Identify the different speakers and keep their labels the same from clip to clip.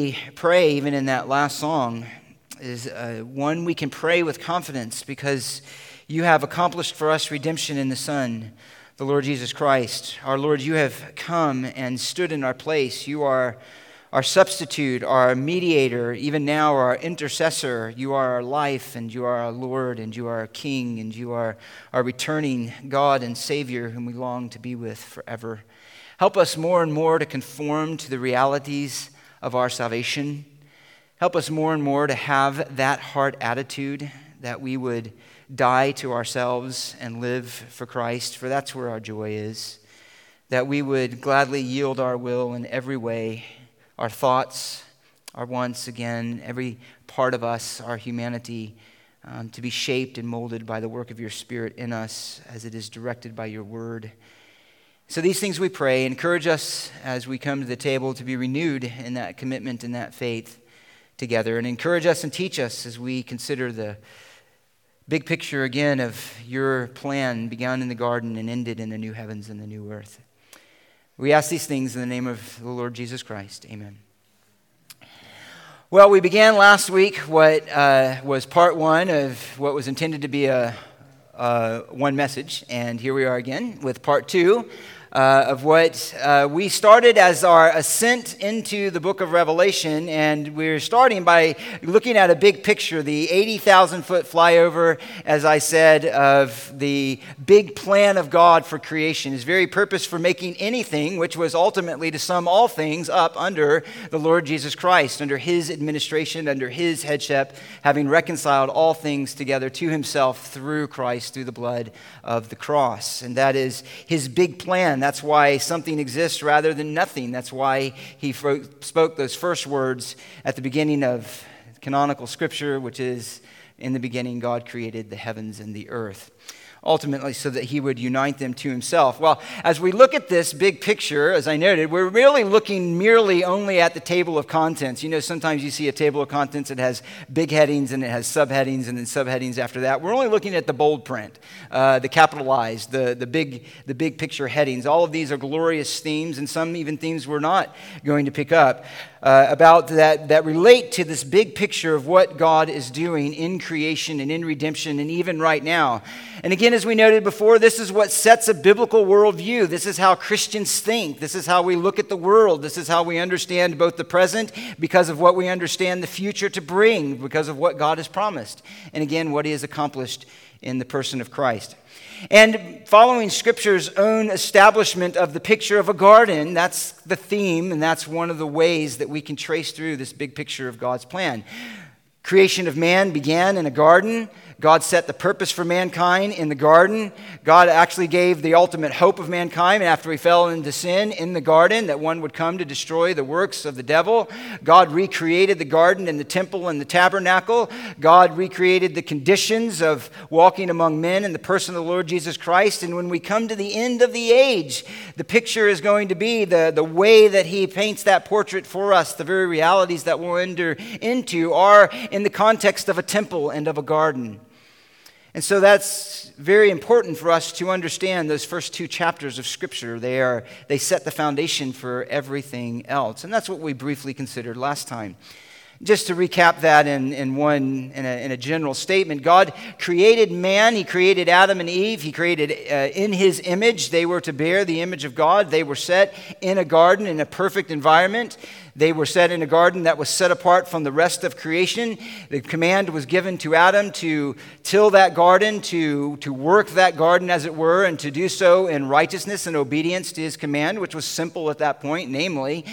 Speaker 1: Pray, even in that last song, is uh, one we can pray with confidence because you have accomplished for us redemption in the Son, the Lord Jesus Christ. Our Lord, you have come and stood in our place. You are our substitute, our mediator, even now our intercessor. You are our life, and you are our Lord, and you are our King, and you are our returning God and Savior whom we long to be with forever. Help us more and more to conform to the realities of our salvation. Help us more and more to have that heart attitude that we would die to ourselves and live for Christ, for that's where our joy is. That we would gladly yield our will in every way, our thoughts, our wants, again, every part of us, our humanity, um, to be shaped and molded by the work of your Spirit in us as it is directed by your word. So, these things we pray. Encourage us as we come to the table to be renewed in that commitment and that faith together. And encourage us and teach us as we consider the big picture again of your plan begun in the garden and ended in the new heavens and the new earth. We ask these things in the name of the Lord Jesus Christ. Amen. Well, we began last week what uh, was part one of what was intended to be a, uh, one message, and here we are again with part two uh, of what uh, we started as our ascent into the book of Revelation. And we're starting by looking at a big picture, the 80,000 foot flyover, as I said, of the big plan of God for creation, his very purpose for making anything, which was ultimately to sum all things up under the Lord Jesus Christ, under his administration, under his headship, having reconciled all things together to himself through Christ, through the blood of the cross. And that is his big plan that's why something exists rather than nothing. That's why he spoke those first words at the beginning of canonical scripture, which is In the beginning, God created the heavens and the earth ultimately so that he would unite them to himself. Well, as we look at this big picture, as I noted, we're really looking merely only at the table of contents. You know, sometimes you see a table of contents that has big headings and it has subheadings and then subheadings after that. We're only looking at the bold print, uh, the capitalized, the, the, big, the big picture headings. All of these are glorious themes, and some even themes we're not going to pick up uh, about that, that relate to this big picture of what God is doing in creation and in redemption and even right now. And again, as we noted before, this is what sets a biblical worldview. This is how Christians think. This is how we look at the world. This is how we understand both the present because of what we understand the future to bring, because of what God has promised. And again, what He has accomplished in the person of Christ. And following Scripture's own establishment of the picture of a garden, that's the theme, and that's one of the ways that we can trace through this big picture of God's plan. Creation of man began in a garden. God set the purpose for mankind in the garden. God actually gave the ultimate hope of mankind after we fell into sin in the garden that one would come to destroy the works of the devil. God recreated the garden and the temple and the tabernacle. God recreated the conditions of walking among men in the person of the Lord Jesus Christ. And when we come to the end of the age, the picture is going to be the, the way that he paints that portrait for us. The very realities that we'll enter into are in the context of a temple and of a garden. And so that's very important for us to understand those first two chapters of Scripture. They, are, they set the foundation for everything else. And that's what we briefly considered last time. Just to recap that in, in one, in a, in a general statement, God created man. He created Adam and Eve. He created uh, in his image. They were to bear the image of God. They were set in a garden in a perfect environment. They were set in a garden that was set apart from the rest of creation. The command was given to Adam to till that garden, to, to work that garden, as it were, and to do so in righteousness and obedience to his command, which was simple at that point namely,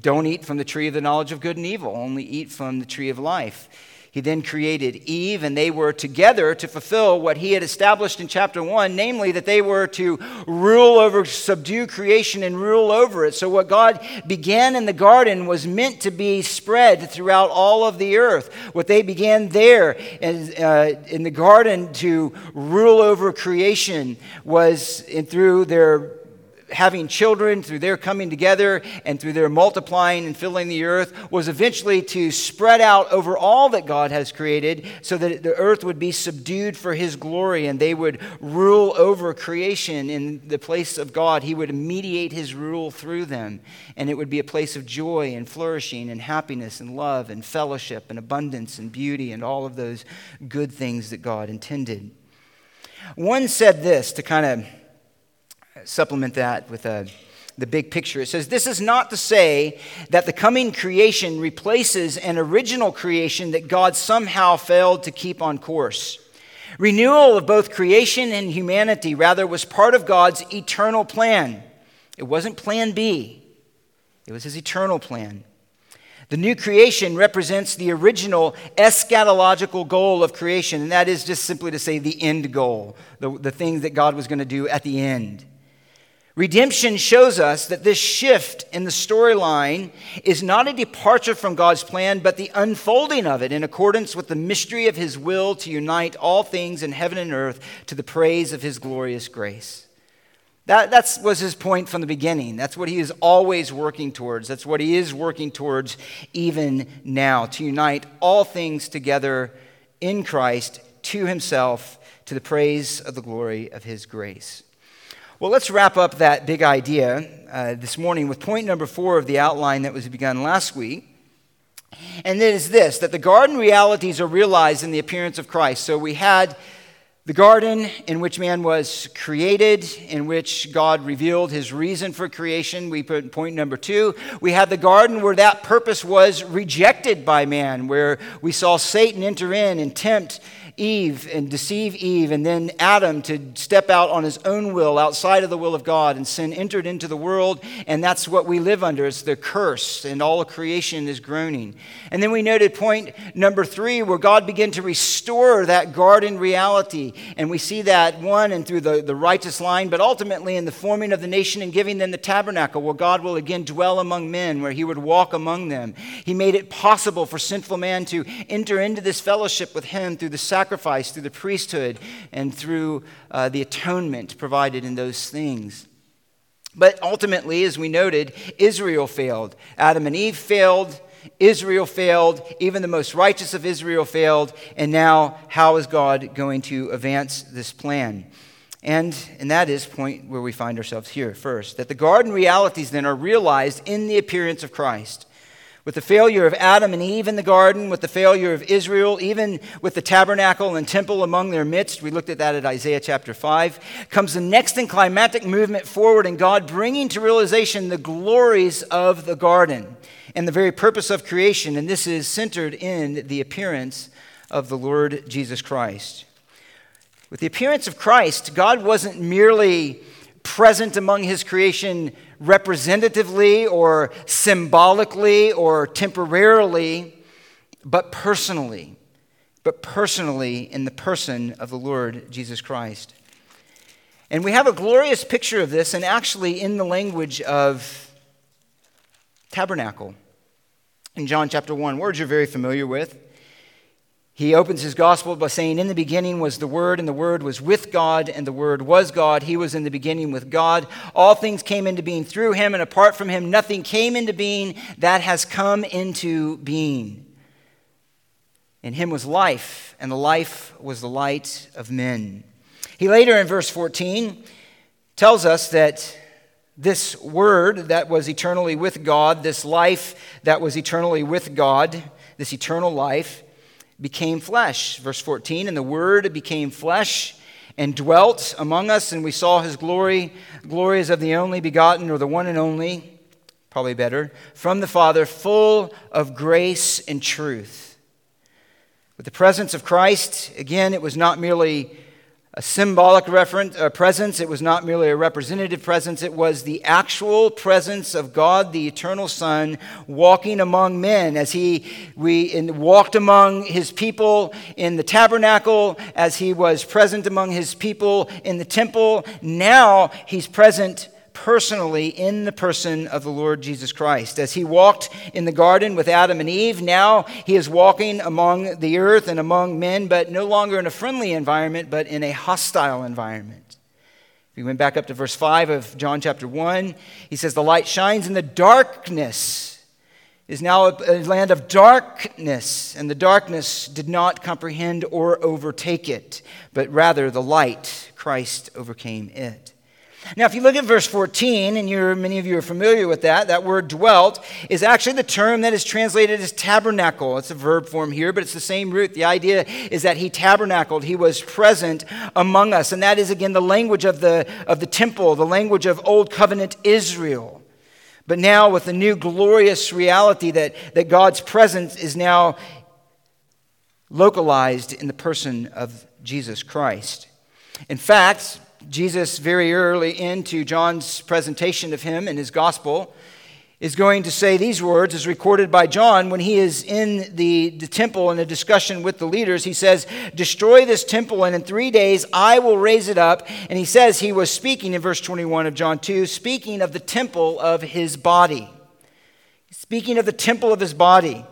Speaker 1: don't eat from the tree of the knowledge of good and evil, only eat from the tree of life. He then created Eve, and they were together to fulfill what he had established in chapter one, namely that they were to rule over, subdue creation, and rule over it. So, what God began in the garden was meant to be spread throughout all of the earth. What they began there in, uh, in the garden to rule over creation was in, through their having children, through their coming together, and through their multiplying and filling the earth, was eventually to spread out over all that God has created so that the earth would be subdued for his glory and they would rule over creation in the place of God. He would mediate his rule through them, and it would be a place of joy and flourishing and happiness and love and fellowship and abundance and beauty and all of those good things that God intended. One said this to kind of supplement that with a, the big picture. It says, This is not to say that the coming creation replaces an original creation that God somehow failed to keep on course. Renewal of both creation and humanity, rather, was part of God's eternal plan. It wasn't plan B, it was his eternal plan. The new creation represents the original eschatological goal of creation, and that is just simply to say the end goal, the, the things that God was going to do at the end. Redemption shows us that this shift in the storyline is not a departure from God's plan, but the unfolding of it in accordance with the mystery of His will to unite all things in heaven and earth to the praise of His glorious grace. That that's, was his point from the beginning. That's what he is always working towards. That's what he is working towards even now to unite all things together in Christ to himself to the praise of the glory of his grace. Well, let's wrap up that big idea uh, this morning with point number four of the outline that was begun last week. And it is this that the garden realities are realized in the appearance of Christ. So we had the garden in which man was created, in which God revealed his reason for creation. We put point number two. We had the garden where that purpose was rejected by man, where we saw Satan enter in and tempt Eve and deceive Eve, and then Adam to step out on his own will outside of the will of God, and sin entered into the world, and that's what we live under. It's the curse, and all creation is groaning. And then we noted point number three, where God began to restore that garden reality, and we see that one and through the, the righteous line, but ultimately in the forming of the nation and giving them the tabernacle, where God will again dwell among men, where he would walk among them. He made it possible for sinful man to enter into this fellowship with him through the sacrifice sacrifice, through the priesthood, and through uh, the atonement provided in those things. But ultimately, as we noted, Israel failed. Adam and Eve failed. Israel failed. Even the most righteous of Israel failed. And now, how is God going to advance this plan? And, and that is point where we find ourselves here first. That the garden realities then are realized in the appearance of Christ. With the failure of Adam and Eve in the garden, with the failure of Israel, even with the tabernacle and temple among their midst, we looked at that at Isaiah chapter 5, comes the next and climactic movement forward in God bringing to realization the glories of the garden and the very purpose of creation. And this is centered in the appearance of the Lord Jesus Christ. With the appearance of Christ, God wasn't merely present among his creation representatively or symbolically or temporarily, but personally. But personally in the person of the Lord Jesus Christ. And we have a glorious picture of this, and actually in the language of tabernacle. In John chapter 1, words you're very familiar with. He opens his gospel by saying, In the beginning was the Word, and the Word was with God, and the Word was God. He was in the beginning with God. All things came into being through him, and apart from him, nothing came into being that has come into being. In him was life, and the life was the light of men. He later, in verse 14, tells us that this Word that was eternally with God, this life that was eternally with God, this eternal life, became flesh. Verse 14, and the Word became flesh and dwelt among us, and we saw his glory. Glory is of the only begotten, or the one and only, probably better, from the Father, full of grace and truth. With the presence of Christ, again, it was not merely a symbolic reference, a presence. It was not merely a representative presence, it was the actual presence of God, the eternal Son, walking among men as he we, in, walked among his people in the tabernacle, as he was present among his people in the temple. Now he's present personally in the person of the Lord Jesus Christ. As he walked in the garden with Adam and Eve, now he is walking among the earth and among men, but no longer in a friendly environment, but in a hostile environment. We went back up to verse 5 of John chapter 1. He says, The light shines in the darkness, is now a land of darkness, and the darkness did not comprehend or overtake it, but rather the light, Christ, overcame it. Now, if you look at verse 14, and many of you are familiar with that, that word dwelt is actually the term that is translated as tabernacle. It's a verb form here, but it's the same root. The idea is that he tabernacled, he was present among us. And that is, again, the language of the, of the temple, the language of Old Covenant Israel. But now, with the new glorious reality that, that God's presence is now localized in the person of Jesus Christ. In fact, Jesus, very early into John's presentation of him in his gospel, is going to say these words, as recorded by John when he is in the, the temple in a discussion with the leaders. He says, Destroy this temple, and in three days I will raise it up. And he says he was speaking in verse 21 of John 2, speaking of the temple of his body. Speaking of the temple of his body.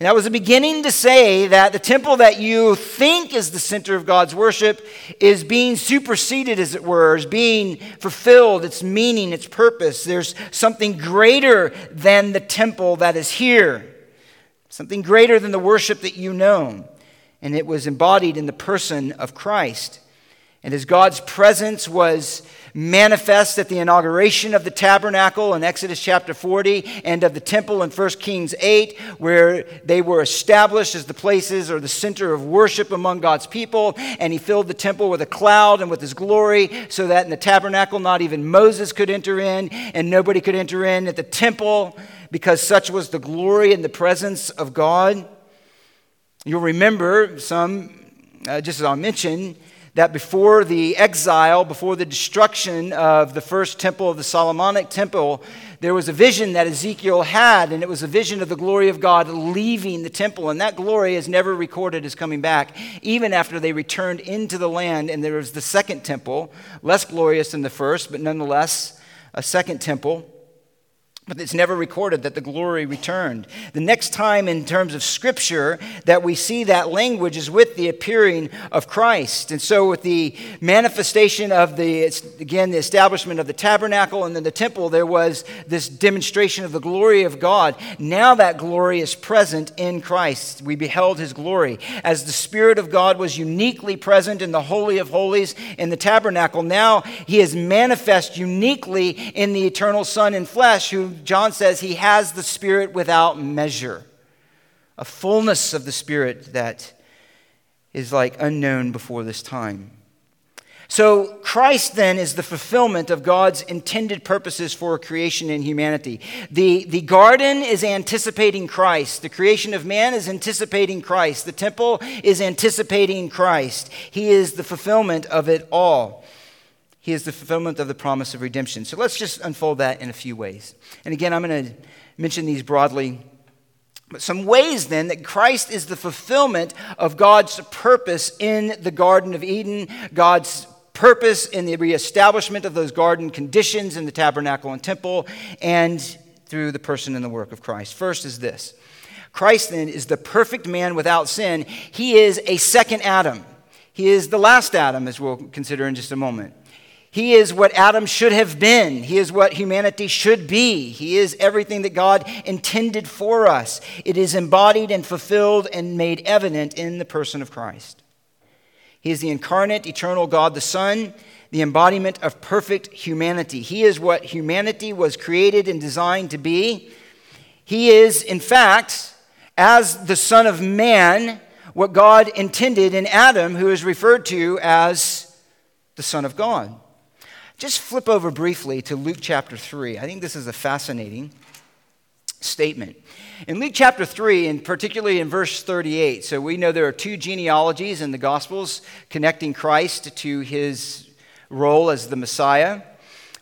Speaker 1: And that was beginning to say that the temple that you think is the center of God's worship is being superseded, as it were, is being fulfilled, its meaning, its purpose. There's something greater than the temple that is here, something greater than the worship that you know. And it was embodied in the person of Christ. And as God's presence was manifest at the inauguration of the tabernacle in Exodus chapter 40 and of the temple in 1 Kings 8, where they were established as the places or the center of worship among God's people. And he filled the temple with a cloud and with his glory, so that in the tabernacle, not even Moses could enter in, and nobody could enter in at the temple because such was the glory and the presence of God. You'll remember some, uh, just as I'll mention, that before the exile, before the destruction of the first temple, of the Solomonic temple, there was a vision that Ezekiel had, and it was a vision of the glory of God leaving the temple. And that glory is never recorded as coming back, even after they returned into the land. And there was the second temple, less glorious than the first, but nonetheless a second temple. But it's never recorded that the glory returned. The next time, in terms of scripture, that we see that language is with the appearing of Christ. And so, with the manifestation of the, again, the establishment of the tabernacle and then the temple, there was this demonstration of the glory of God. Now that glory is present in Christ. We beheld his glory. As the Spirit of God was uniquely present in the Holy of Holies in the tabernacle, now he is manifest uniquely in the eternal Son in flesh, who John says he has the Spirit without measure, a fullness of the Spirit that is like unknown before this time. So, Christ then is the fulfillment of God's intended purposes for creation and humanity. The, the garden is anticipating Christ. The creation of man is anticipating Christ. The temple is anticipating Christ. He is the fulfillment of it all. He is the fulfillment of the promise of redemption. So let's just unfold that in a few ways. And again, I'm going to mention these broadly. But some ways then that Christ is the fulfillment of God's purpose in the Garden of Eden, God's purpose in the reestablishment of those garden conditions in the tabernacle and temple, and through the person and the work of Christ. First is this Christ then is the perfect man without sin. He is a second Adam. He is the last Adam, as we'll consider in just a moment. He is what Adam should have been. He is what humanity should be. He is everything that God intended for us. It is embodied and fulfilled and made evident in the person of Christ. He is the incarnate, eternal God the Son, the embodiment of perfect humanity. He is what humanity was created and designed to be. He is, in fact, as the Son of Man, what God intended in Adam, who is referred to as the Son of God. Just flip over briefly to Luke chapter 3. I think this is a fascinating statement. In Luke chapter 3, and particularly in verse 38, so we know there are two genealogies in the Gospels connecting Christ to his role as the Messiah.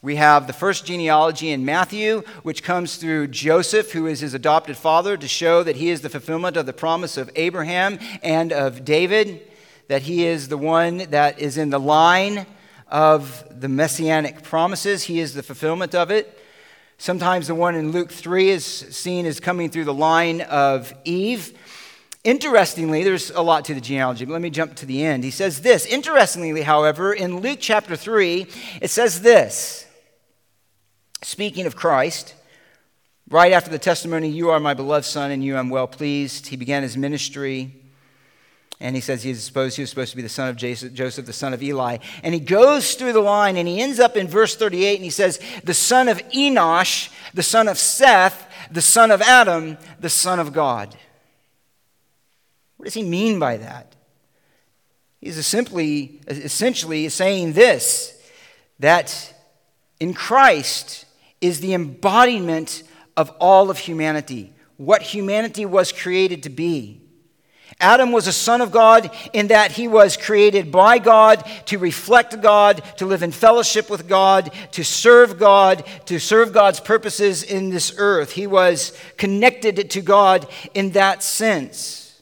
Speaker 1: We have the first genealogy in Matthew, which comes through Joseph, who is his adopted father, to show that he is the fulfillment of the promise of Abraham and of David, that he is the one that is in the line of the messianic promises. He is the fulfillment of it. Sometimes the one in Luke 3 is seen as coming through the line of Eve. Interestingly, there's a lot to the genealogy, but let me jump to the end. He says this. Interestingly, however, in Luke chapter 3, it says this. Speaking of Christ, right after the testimony, You are my beloved Son, and you I'm well pleased, he began his ministry. And he says he's supposed, he was supposed to be the son of Joseph, the son of Eli. And he goes through the line and he ends up in verse 38 and he says, The son of Enosh, the son of Seth, the son of Adam, the son of God. What does he mean by that? He's simply, essentially saying this that in Christ is the embodiment of all of humanity, what humanity was created to be. Adam was a son of God in that he was created by God to reflect God, to live in fellowship with God, to serve God, to serve God's purposes in this earth. He was connected to God in that sense.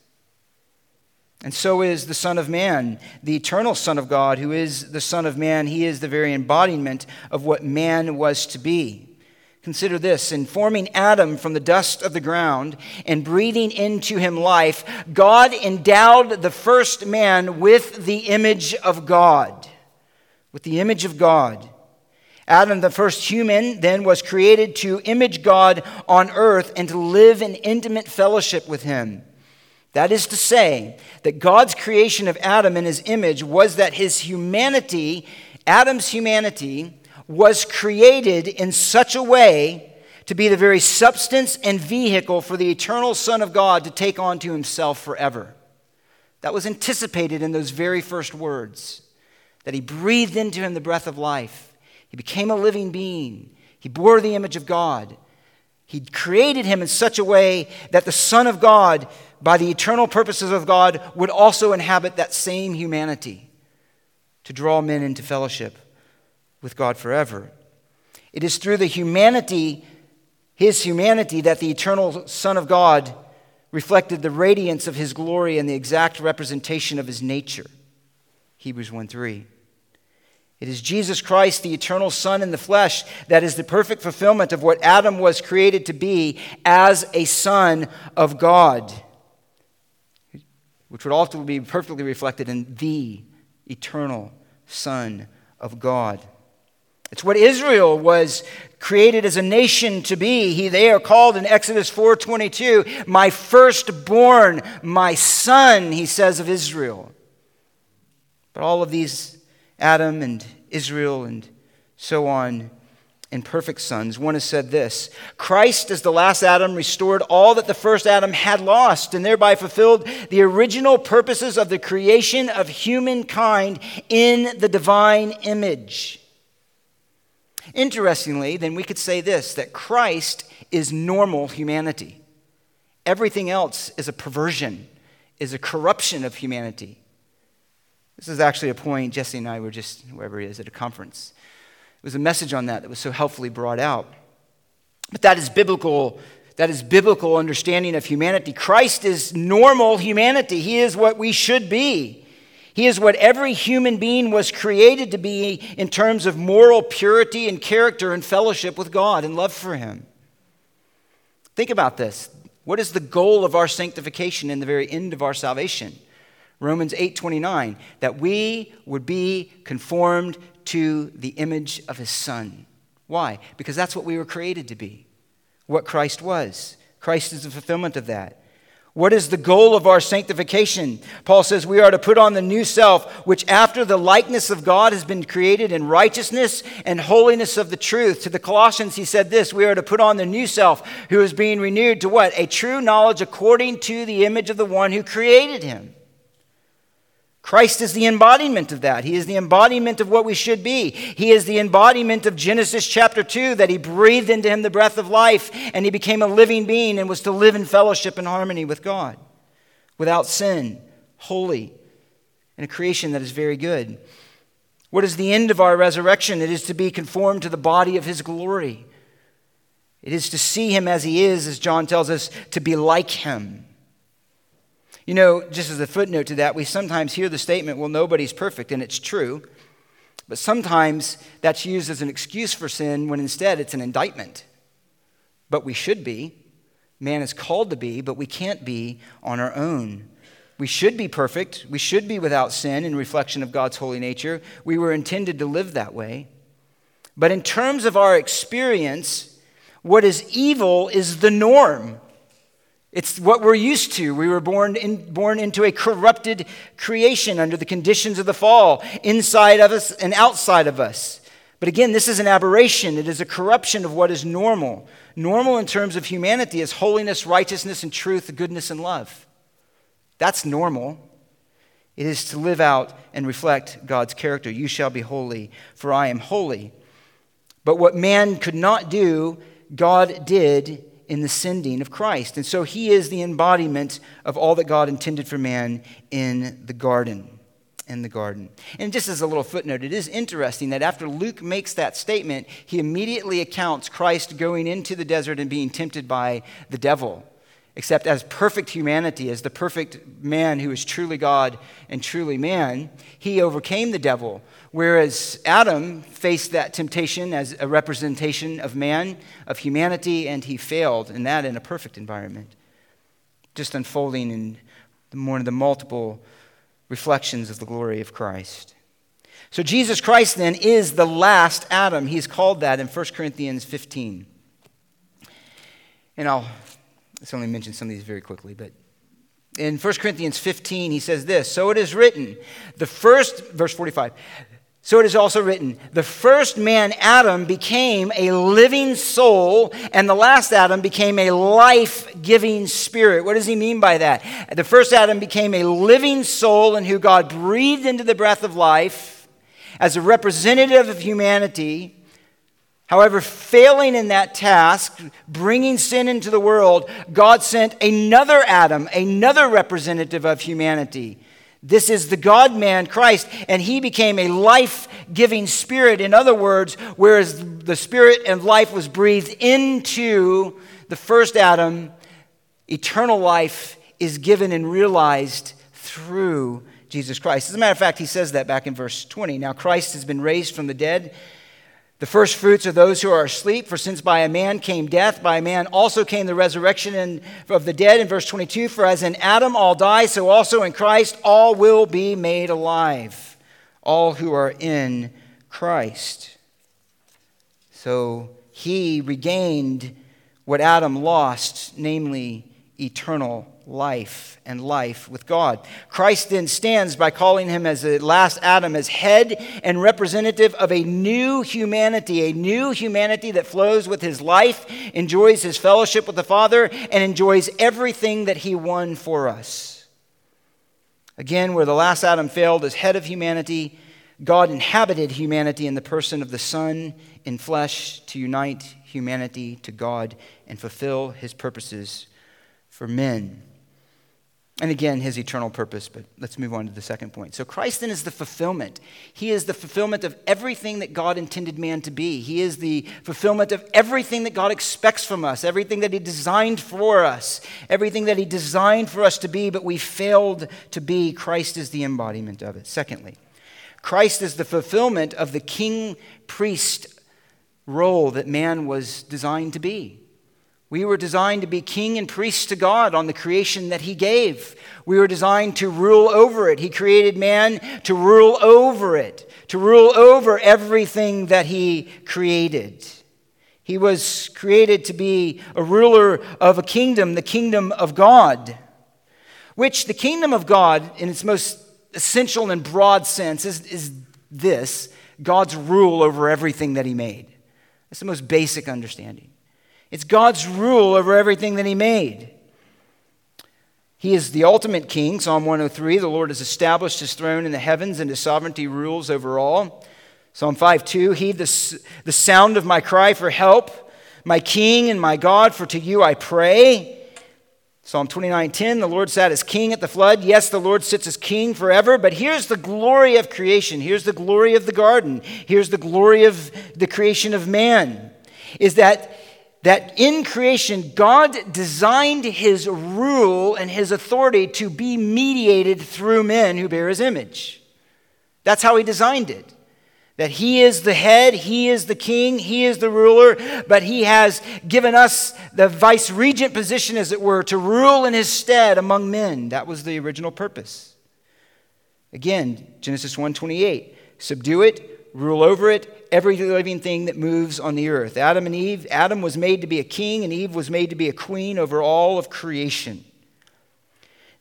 Speaker 1: And so is the Son of Man, the eternal Son of God, who is the Son of Man. He is the very embodiment of what man was to be. Consider this in forming Adam from the dust of the ground and breathing into him life, God endowed the first man with the image of God. With the image of God. Adam, the first human, then was created to image God on earth and to live in intimate fellowship with him. That is to say, that God's creation of Adam in his image was that his humanity, Adam's humanity, was created in such a way to be the very substance and vehicle for the eternal Son of God to take on to himself forever. That was anticipated in those very first words that he breathed into him the breath of life. He became a living being. He bore the image of God. He created him in such a way that the Son of God by the eternal purposes of God, would also inhabit that same humanity to draw men into fellowship with God forever. It is through the humanity, his humanity, that the eternal Son of God reflected the radiance of his glory and the exact representation of his nature. Hebrews 1 3. It is Jesus Christ, the eternal Son in the flesh, that is the perfect fulfillment of what Adam was created to be as a son of God which would ultimately be perfectly reflected in the eternal Son of God. It's what Israel was created as a nation to be. He, they are called in Exodus 4:22, "My firstborn, my son," he says of Israel. But all of these Adam and Israel and so on and perfect sons. One has said this Christ, as the last Adam, restored all that the first Adam had lost and thereby fulfilled the original purposes of the creation of humankind in the divine image. Interestingly, then we could say this that Christ is normal humanity. Everything else is a perversion, is a corruption of humanity. This is actually a point Jesse and I were just, wherever he is, at a conference It was a message on that that was so helpfully brought out. But that is biblical. That is biblical understanding of humanity. Christ is normal humanity. He is what we should be. He is what every human being was created to be in terms of moral purity and character and fellowship with God and love for Him. Think about this. What is the goal of our sanctification in the very end of our salvation? Romans 8:29 that we would be conformed to the image of his son. Why? Because that's what we were created to be. What Christ was. Christ is the fulfillment of that. What is the goal of our sanctification? Paul says we are to put on the new self, which after the likeness of God has been created in righteousness and holiness of the truth. To the Colossians, he said this we are to put on the new self, who is being renewed to what? A true knowledge according to the image of the one who created him. Christ is the embodiment of that. He is the embodiment of what we should be. He is the embodiment of Genesis chapter 2 that he breathed into him the breath of life and he became a living being and was to live in fellowship and harmony with God without sin, holy, in a creation that is very good. What is the end of our resurrection? It is to be conformed to the body of his glory. It is to see him as he is, as John tells us, to be like him. You know, just as a footnote to that, we sometimes hear the statement, well, nobody's perfect, and it's true. But sometimes that's used as an excuse for sin when instead it's an indictment. But we should be. man is called to be, but we can't be on our own. We should be perfect. We should be without sin in reflection of God's holy nature. We were intended to live that way. But in terms of our experience, what is evil is the norm. It's what we're used to. We were born, in, born into a corrupted creation under the conditions of the fall, inside of us and outside of us. But again, this is an aberration. It is a corruption of what is normal. Normal in terms of humanity is holiness, righteousness, and truth, goodness, and love. That's normal. It is to live out and reflect God's character. You shall be holy, for I am holy. But what man could not do, God did in the sending of Christ. And so he is the embodiment of all that God intended for man in the garden. In the garden. And just as a little footnote, it is interesting that after Luke makes that statement, he immediately accounts Christ going into the desert and being tempted by the devil except as perfect humanity, as the perfect man who is truly God and truly man, he overcame the devil. Whereas Adam faced that temptation as a representation of man, of humanity, and he failed, and that in a perfect environment. Just unfolding in one of the multiple reflections of the glory of Christ. So Jesus Christ then is the last Adam. He's called that in 1 Corinthians 15. And I'll Let's only mention some of these very quickly, but in 1 Corinthians 15, he says this So it is written, the first, verse 45, so it is also written, the first man, Adam, became a living soul, and the last Adam became a life giving spirit. What does he mean by that? The first Adam became a living soul in who God breathed into the breath of life as a representative of humanity. However, failing in that task, bringing sin into the world, God sent another Adam, another representative of humanity. This is the God man, Christ, and he became a life giving spirit. In other words, whereas the spirit and life was breathed into the first Adam, eternal life is given and realized through Jesus Christ. As a matter of fact, he says that back in verse 20. Now, Christ has been raised from the dead the first fruits are those who are asleep, for since by a man came death, by a man also came the resurrection of the dead. In verse 22, for as in Adam all die, so also in Christ all will be made alive, all who are in Christ. So he regained what Adam lost, namely eternal life and life with God. Christ then stands by calling him as the last Adam, as head and representative of a new humanity, a new humanity that flows with his life, enjoys his fellowship with the Father, and enjoys everything that he won for us. Again, where the last Adam failed as head of humanity, God inhabited humanity in the person of the Son in flesh to unite humanity to God and fulfill his purposes for men. And again, his eternal purpose, but let's move on to the second point. So, Christ then is the fulfillment. He is the fulfillment of everything that God intended man to be. He is the fulfillment of everything that God expects from us, everything that He designed for us, everything that He designed for us to be, but we failed to be. Christ is the embodiment of it. Secondly, Christ is the fulfillment of the king priest role that man was designed to be. We were designed to be king and priest to God on the creation that He gave. We were designed to rule over it. He created man to rule over it, to rule over everything that He created. He was created to be a ruler of a kingdom, the kingdom of God, which the kingdom of God, in its most essential and broad sense, is, is this God's rule over everything that He made. That's the most basic understanding. It's God's rule over everything that He made. He is the ultimate king, Psalm 103. The Lord has established his throne in the heavens, and his sovereignty rules over all. Psalm 5 2 Heed the, the sound of my cry for help, my king and my God, for to you I pray. Psalm 29:10 The Lord sat as king at the flood. Yes, the Lord sits as king forever, but here's the glory of creation. Here's the glory of the garden. Here's the glory of the creation of man. Is that that in creation, God designed his rule and his authority to be mediated through men who bear his image. That's how he designed it. That he is the head, he is the king, he is the ruler, but he has given us the vice regent position, as it were, to rule in his stead among men. That was the original purpose. Again, Genesis 1:28, subdue it, rule over it, every living thing that moves on the earth. Adam and Eve, Adam was made to be a king, and Eve was made to be a queen over all of creation.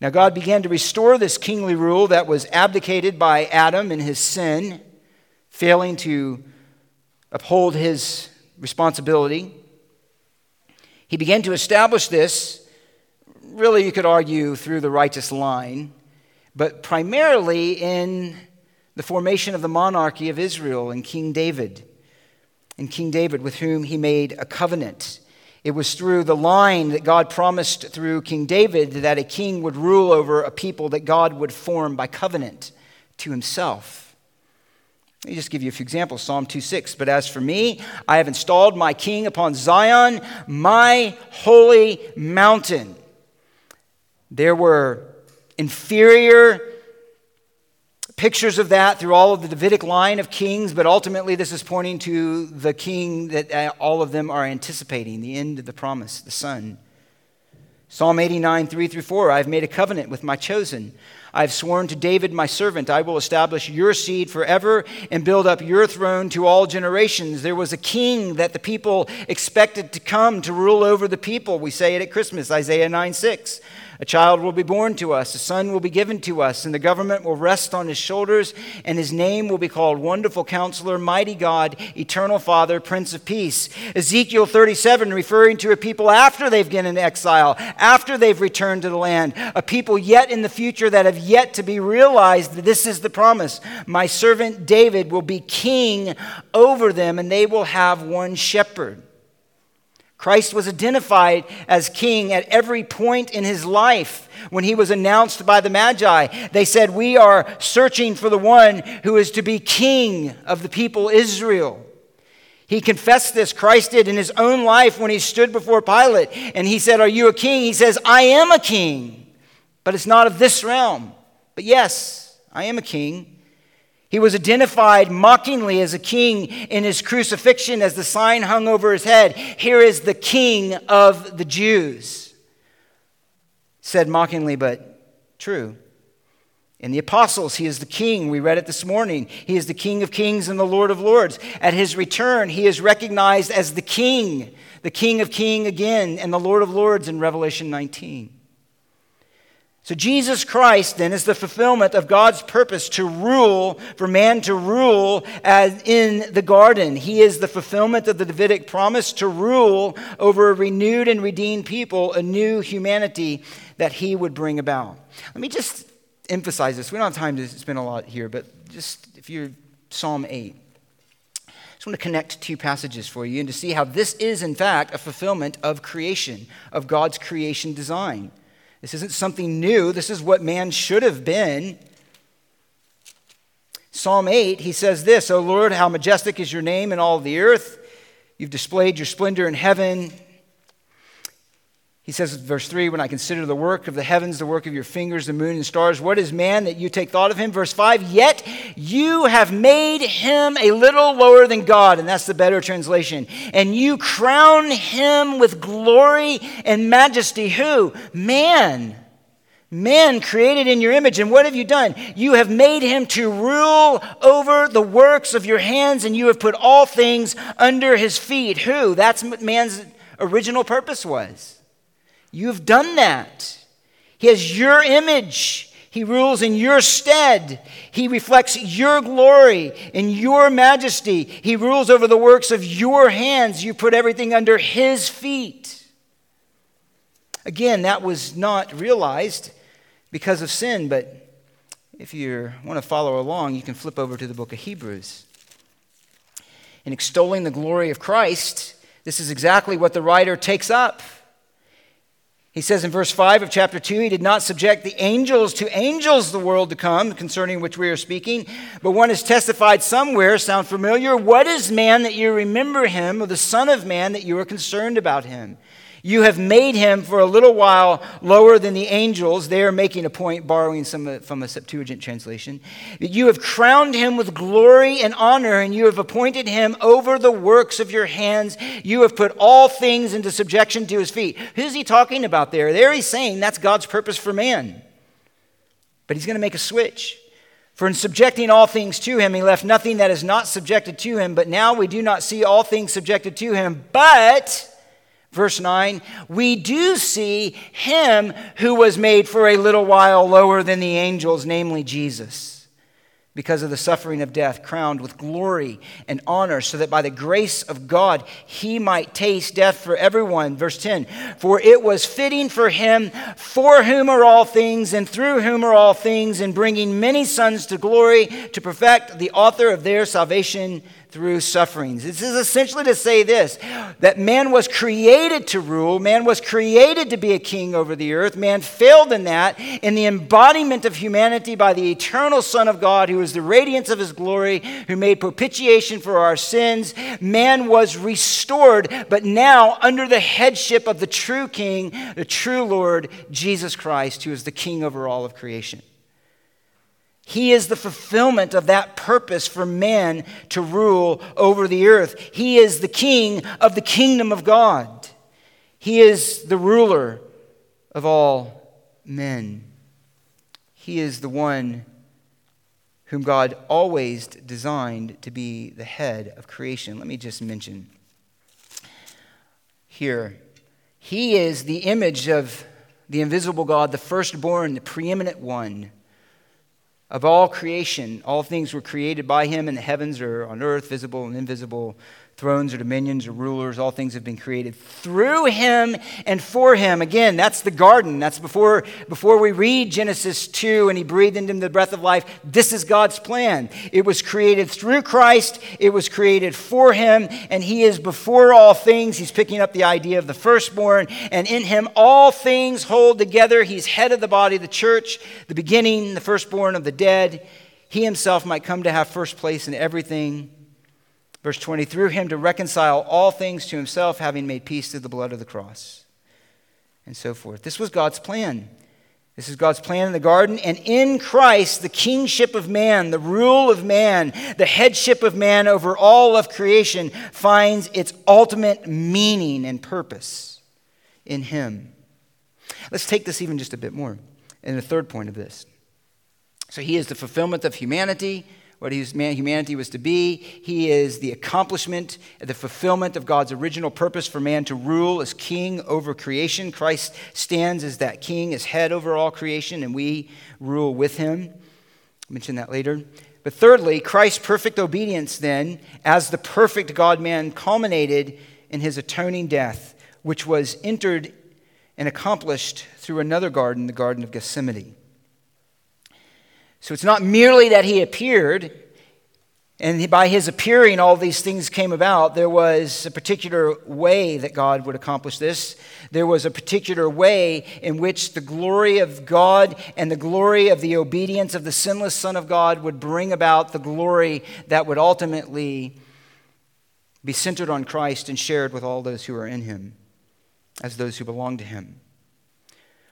Speaker 1: Now, God began to restore this kingly rule that was abdicated by Adam in his sin failing to uphold his responsibility. He began to establish this, really, you could argue, through the righteous line, but primarily in the formation of the monarchy of Israel and King David. And King David, with whom he made a covenant. It was through the line that God promised through King David that a king would rule over a people that God would form by covenant to himself. Let me just give you a few examples. Psalm 2:6. But as for me, I have installed my king upon Zion, my holy mountain. There were inferior pictures of that through all of the Davidic line of kings, but ultimately this is pointing to the king that uh, all of them are anticipating, the end of the promise, the Son. Psalm 89, 3 through 4 I have made a covenant with my chosen. I have sworn to David, my servant, I will establish your seed forever and build up your throne to all generations. There was a king that the people expected to come to rule over the people. We say it at Christmas, Isaiah 9 6. A child will be born to us, a son will be given to us, and the government will rest on his shoulders, and his name will be called Wonderful Counselor, Mighty God, Eternal Father, Prince of Peace. Ezekiel 37, referring to a people after they've been in exile, after they've returned to the land, a people yet in the future that have yet to be realized. This is the promise. My servant David will be king over them, and they will have one shepherd. Christ was identified as king at every point in his life when he was announced by the Magi. They said, We are searching for the one who is to be king of the people Israel. He confessed this, Christ did, in his own life when he stood before Pilate. And he said, Are you a king? He says, I am a king, but it's not of this realm. But yes, I am a king. He was identified mockingly as a king in his crucifixion as the sign hung over his head. Here is the king of the Jews. Said mockingly, but true. In the apostles, he is the king. We read it this morning. He is the king of kings and the lord of lords. At his return, he is recognized as the king, the king of king again, and the lord of lords in Revelation 19. So, Jesus Christ then is the fulfillment of God's purpose to rule, for man to rule as in the garden. He is the fulfillment of the Davidic promise to rule over a renewed and redeemed people, a new humanity that he would bring about. Let me just emphasize this. We don't have time to spend a lot here, but just if you're Psalm 8. I just want to connect two passages for you and to see how this is, in fact, a fulfillment of creation, of God's creation design. This isn't something new. This is what man should have been. Psalm 8, he says this O Lord, how majestic is your name in all the earth. You've displayed your splendor in heaven. He says, verse 3, when I consider the work of the heavens, the work of your fingers, the moon and stars, what is man that you take thought of him? Verse 5, yet you have made him a little lower than God, and that's the better translation. And you crown him with glory and majesty. Who? Man. Man created in your image. And what have you done? You have made him to rule over the works of your hands, and you have put all things under his feet. Who? That's what man's original purpose was. You've done that. He has your image. He rules in your stead. He reflects your glory and your majesty. He rules over the works of your hands. You put everything under His feet. Again, that was not realized because of sin, but if you want to follow along, you can flip over to the book of Hebrews. In extolling the glory of Christ, this is exactly what the writer takes up. He says in verse 5 of chapter 2, He did not subject the angels to angels the world to come, concerning which we are speaking, but one has testified somewhere, sound familiar? What is man that you remember him, or the Son of Man that you are concerned about him? You have made him for a little while lower than the angels. They are making a point, borrowing some uh, from a Septuagint translation. You have crowned him with glory and honor, and you have appointed him over the works of your hands. You have put all things into subjection to his feet. Who's he talking about there? There he's saying that's God's purpose for man. But he's going to make a switch. For in subjecting all things to him, he left nothing that is not subjected to him. But now we do not see all things subjected to him. But Verse 9, we do see him who was made for a little while lower than the angels, namely Jesus, because of the suffering of death, crowned with glory and honor, so that by the grace of God he might taste death for everyone. Verse 10, for it was fitting for him, for whom are all things, and through whom are all things, in bringing many sons to glory, to perfect the author of their salvation through sufferings. This is essentially to say this that man was created to rule, man was created to be a king over the earth. Man failed in that. In the embodiment of humanity by the eternal Son of God, who is the radiance of his glory, who made propitiation for our sins, man was restored, but now under the headship of the true king, the true Lord, Jesus Christ, who is the king over all of creation. He is the fulfillment of that purpose for men to rule over the earth. He is the king of the kingdom of God. He is the ruler of all men. He is the one whom God always designed to be the head of creation. Let me just mention here. He is the image of the invisible God, the firstborn, the preeminent one of all creation. All things were created by him in the heavens or on earth, visible and invisible, thrones or dominions or rulers, all things have been created through him and for him. Again, that's the garden. That's before, before we read Genesis 2 and he breathed into him the breath of life. This is God's plan. It was created through Christ, it was created for him, and he is before all things. He's picking up the idea of the firstborn, and in him all things hold together. He's head of the body, the church, the beginning, the firstborn of the dead. He himself might come to have first place in everything Verse 20, through him to reconcile all things to himself, having made peace through the blood of the cross, and so forth. This was God's plan. This is God's plan in the garden. And in Christ, the kingship of man, the rule of man, the headship of man over all of creation finds its ultimate meaning and purpose in him. Let's take this even just a bit more in the third point of this. So, he is the fulfillment of humanity what humanity was to be. He is the accomplishment, the fulfillment of God's original purpose for man to rule as king over creation. Christ stands as that king, as head over all creation, and we rule with him. I'll mention that later. But thirdly, Christ's perfect obedience, then, as the perfect God man, culminated in his atoning death, which was entered and accomplished through another garden, the Garden of Gethsemane. So it's not merely that he appeared, and by his appearing, all these things came about. There was a particular way that God would accomplish this. There was a particular way in which the glory of God and the glory of the obedience of the sinless Son of God would bring about the glory that would ultimately be centered on Christ and shared with all those who are in him as those who belong to him.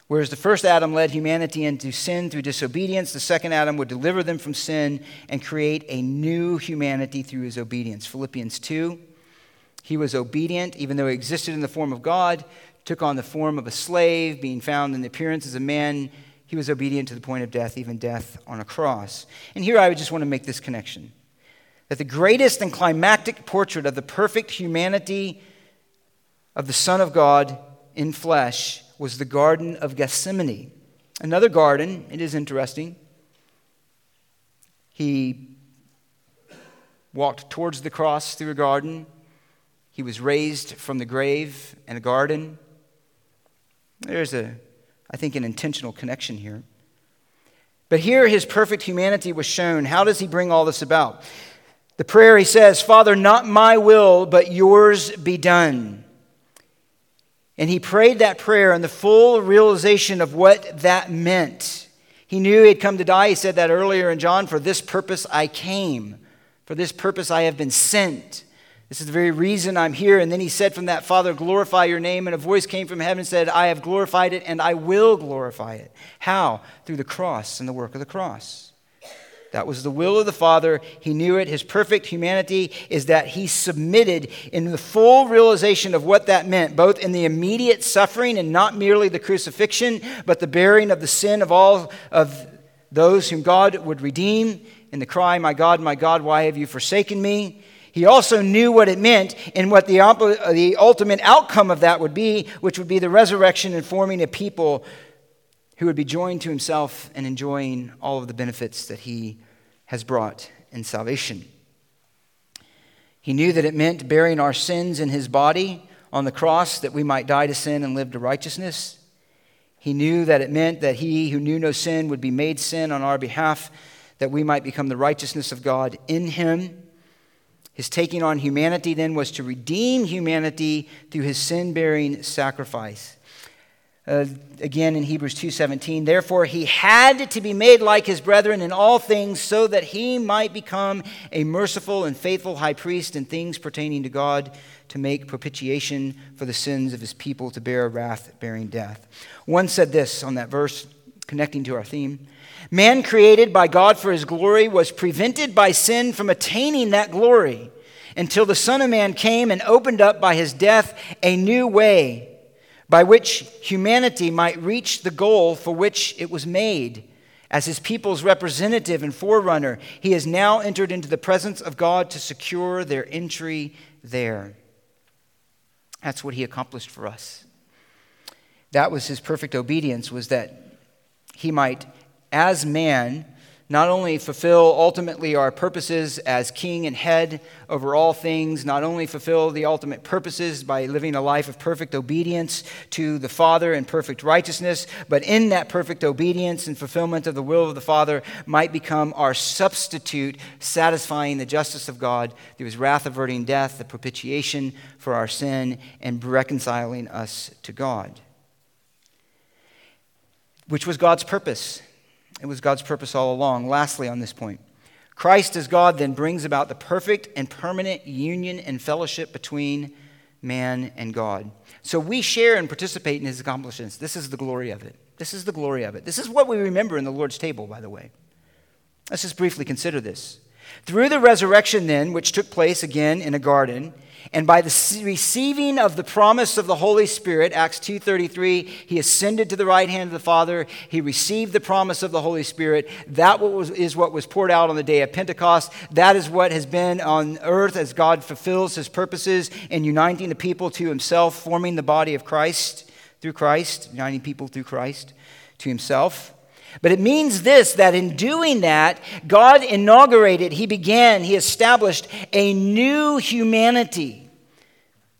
Speaker 1: Whereas the first Adam led humanity into sin through disobedience, the second Adam would deliver them from sin and create a new humanity through his obedience. Philippians 2. He was obedient, even though he existed in the form of God, took on the form of a slave, being found in the appearance as a man. He was obedient to the point of death, even death on a cross. And here I would just want to make this connection that the greatest and climactic portrait of the perfect humanity of the Son of God in flesh was the Garden of Gethsemane. Another garden, it is interesting. He walked towards the cross through a garden. He was raised from the grave in a garden. There's a, I think, an intentional connection here. But here his perfect humanity was shown. How does he bring all this about? The prayer he says, Father, not my will, but yours be done. And he prayed that prayer in the full realization of what that meant. He knew he had come to die. He said that earlier in John For this purpose I came, for this purpose I have been sent. This is the very reason I'm here. And then he said from that, Father, glorify your name. And a voice came from heaven and said, I have glorified it and I will glorify it. How? Through the cross and the work of the cross. That was the will of the Father. He knew it. His perfect humanity is that he submitted in the full realization of what that meant, both in the immediate suffering and not merely the crucifixion, but the bearing of the sin of all of those whom God would redeem in the cry, My God, my God, why have you forsaken me? He also knew what it meant and what the, the ultimate outcome of that would be, which would be the resurrection and forming a people who would be joined to himself and enjoying all of the benefits that he has brought in salvation. He knew that it meant bearing our sins in his body on the cross that we might die to sin and live to righteousness. He knew that it meant that he who knew no sin would be made sin on our behalf, that we might become the righteousness of God in him. His taking on humanity then was to redeem humanity through his sin bearing sacrifice. Uh, again in Hebrews 2:17 therefore he had to be made like his brethren in all things so that he might become a merciful and faithful high priest in things pertaining to God to make propitiation for the sins of his people to bear wrath bearing death. One said this on that verse connecting to our theme man created by God for his glory was prevented by sin from attaining that glory until the son of man came and opened up by his death a new way by which humanity might reach the goal for which it was made. As his people's representative and forerunner, he has now entered into the presence of God to secure their entry there. That's what he accomplished for us. That was his perfect obedience, was that he might, as man, not only fulfill ultimately our purposes as king and head over all things, not only fulfill the ultimate purposes by living a life of perfect obedience to the Father and perfect righteousness, but in that perfect obedience and fulfillment of the will of the Father might become our substitute, satisfying the justice of God through his wrath averting death, the propitiation for our sin, and reconciling us to God. Which was God's purpose it was God's purpose all along. Lastly, on this point, Christ as God then brings about the perfect and permanent union and fellowship between man and God. So we share and participate in his accomplishments. This is the glory of it. This is the glory of it. This is what we remember in the Lord's table, by the way. Let's just briefly consider this. Through the resurrection, then, which took place again in a garden, and by the receiving of the promise of the Holy Spirit, Acts 2:33, he ascended to the right hand of the Father. He received the promise of the Holy Spirit. That was, is what was poured out on the day of Pentecost. That is what has been on earth as God fulfills his purposes in uniting the people to himself, forming the body of Christ through Christ, uniting people through Christ to himself. But it means this that in doing that, God inaugurated, He began, He established a new humanity.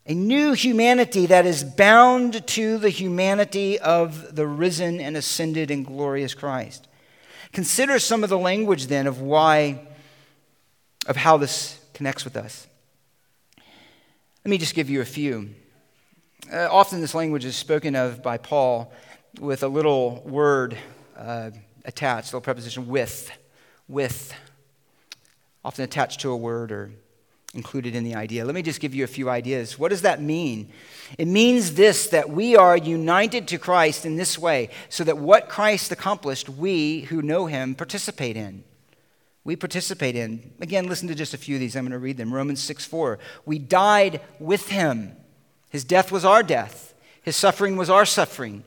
Speaker 1: A new humanity that is bound to the humanity of the risen and ascended and glorious Christ. Consider some of the language then of why, of how this connects with us. Let me just give you a few. Uh, often this language is spoken of by Paul with a little word uh, attached, little preposition with, with, often attached to a word or included in the idea. Let me just give you a few ideas. What does that mean? It means this that we are united to Christ in this way, so that what Christ accomplished, we who know him participate in. We participate in. Again, listen to just a few of these. I'm going to read them. Romans 6 4. We died with him. His death was our death, his suffering was our suffering.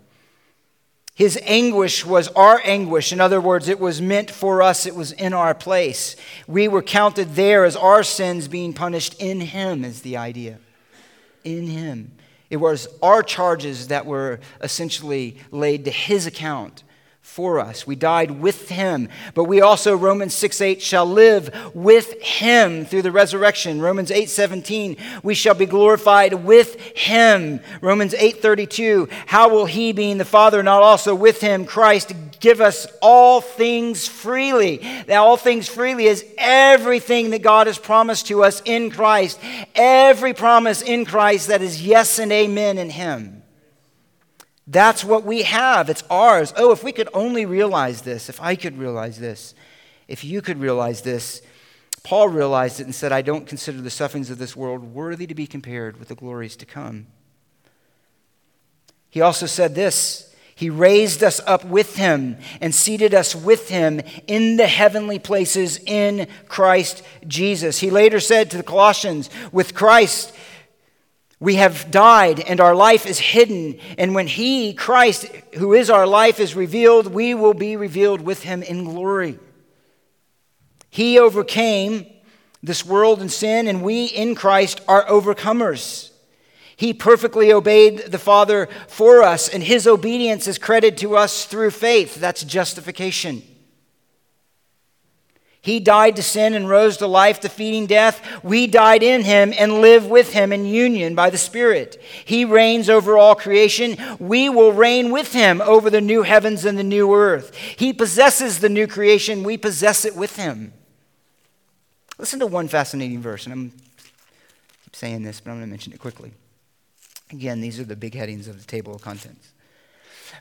Speaker 1: His anguish was our anguish. In other words, it was meant for us, it was in our place. We were counted there as our sins being punished in Him, is the idea. In Him. It was our charges that were essentially laid to His account for us. We died with him. But we also, Romans 6 8, shall live with him through the resurrection. Romans 8 17, we shall be glorified with him. Romans 8 32, how will he, being the Father, not also with him, Christ, give us all things freely? Now, all things freely is everything that God has promised to us in Christ. Every promise in Christ that is yes and amen in him. That's what we have. It's ours. Oh, if we could only realize this, if I could realize this, if you could realize this. Paul realized it and said, I don't consider the sufferings of this world worthy to be compared with the glories to come. He also said this He raised us up with him and seated us with him in the heavenly places in Christ Jesus. He later said to the Colossians, With Christ, we have died and our life is hidden. And when He, Christ, who is our life, is revealed, we will be revealed with Him in glory. He overcame this world and sin, and we in Christ are overcomers. He perfectly obeyed the Father for us, and His obedience is credited to us through faith. That's justification. He died to sin and rose to life, defeating death. We died in him and live with him in union by the Spirit. He reigns over all creation. We will reign with him over the new heavens and the new earth. He possesses the new creation. We possess it with him. Listen to one fascinating verse, and I'm saying this, but I'm going to mention it quickly. Again, these are the big headings of the table of contents.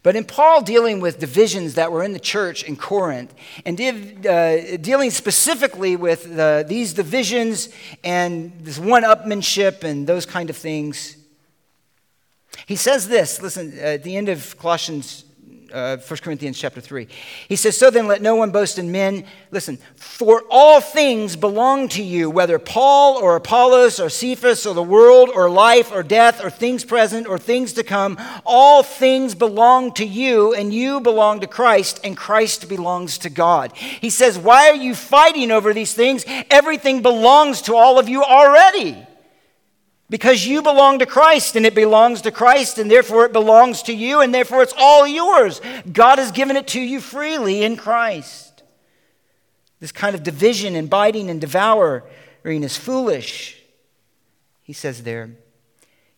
Speaker 1: But in Paul dealing with divisions that were in the church in Corinth, and div, uh, dealing specifically with uh, these divisions and this one upmanship and those kind of things, he says this listen, at the end of Colossians uh, 1 Corinthians chapter 3. He says, So then let no one boast in men. Listen, for all things belong to you, whether Paul or Apollos or Cephas or the world or life or death or things present or things to come. All things belong to you, and you belong to Christ, and Christ belongs to God. He says, Why are you fighting over these things? Everything belongs to all of you already. Because you belong to Christ and it belongs to Christ and therefore it belongs to you and therefore it's all yours. God has given it to you freely in Christ. This kind of division and biting and devouring is foolish. He says there,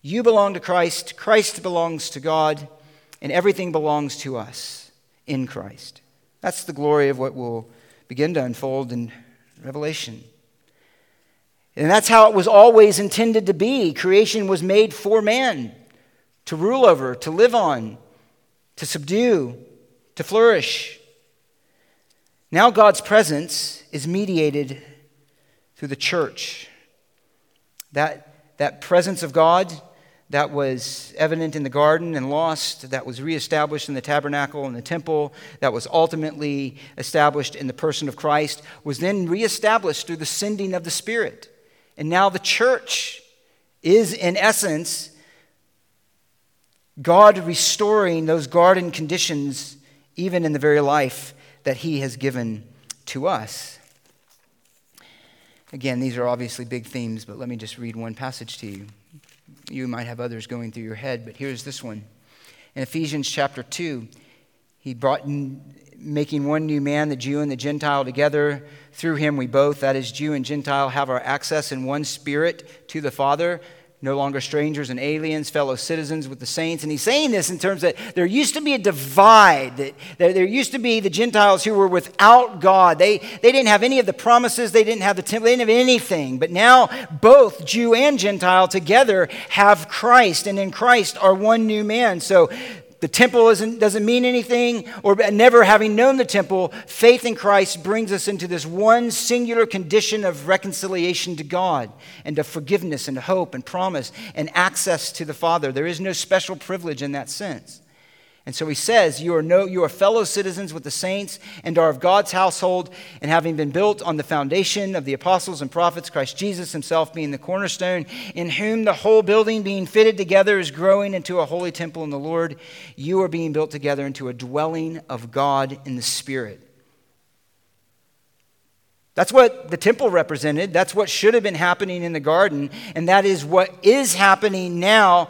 Speaker 1: You belong to Christ, Christ belongs to God, and everything belongs to us in Christ. That's the glory of what will begin to unfold in Revelation. And that's how it was always intended to be. Creation was made for man to rule over, to live on, to subdue, to flourish. Now God's presence is mediated through the church. That, that presence of God that was evident in the garden and lost, that was reestablished in the tabernacle and the temple, that was ultimately established in the person of Christ, was then reestablished through the sending of the Spirit. And now the church is, in essence, God restoring those garden conditions even in the very life that He has given to us. Again, these are obviously big themes, but let me just read one passage to you. You might have others going through your head, but here's this one. In Ephesians chapter 2, he brought making one new man, the Jew and the Gentile together. Through him, we both, that is, Jew and Gentile, have our access in one spirit to the Father. No longer strangers and aliens, fellow citizens with the saints. And he's saying this in terms that there used to be a divide. That there used to be the Gentiles who were without God. They, they didn't have any of the promises, they didn't have the temple, they didn't have anything. But now both Jew and Gentile together have Christ, and in Christ are one new man. So the temple isn't, doesn't mean anything, or never having known the temple, faith in Christ brings us into this one singular condition of reconciliation to God and of forgiveness and hope and promise and access to the Father. There is no special privilege in that sense. And so he says, you are, no, you are fellow citizens with the saints and are of God's household, and having been built on the foundation of the apostles and prophets, Christ Jesus himself being the cornerstone, in whom the whole building being fitted together is growing into a holy temple in the Lord, you are being built together into a dwelling of God in the Spirit. That's what the temple represented. That's what should have been happening in the garden. And that is what is happening now,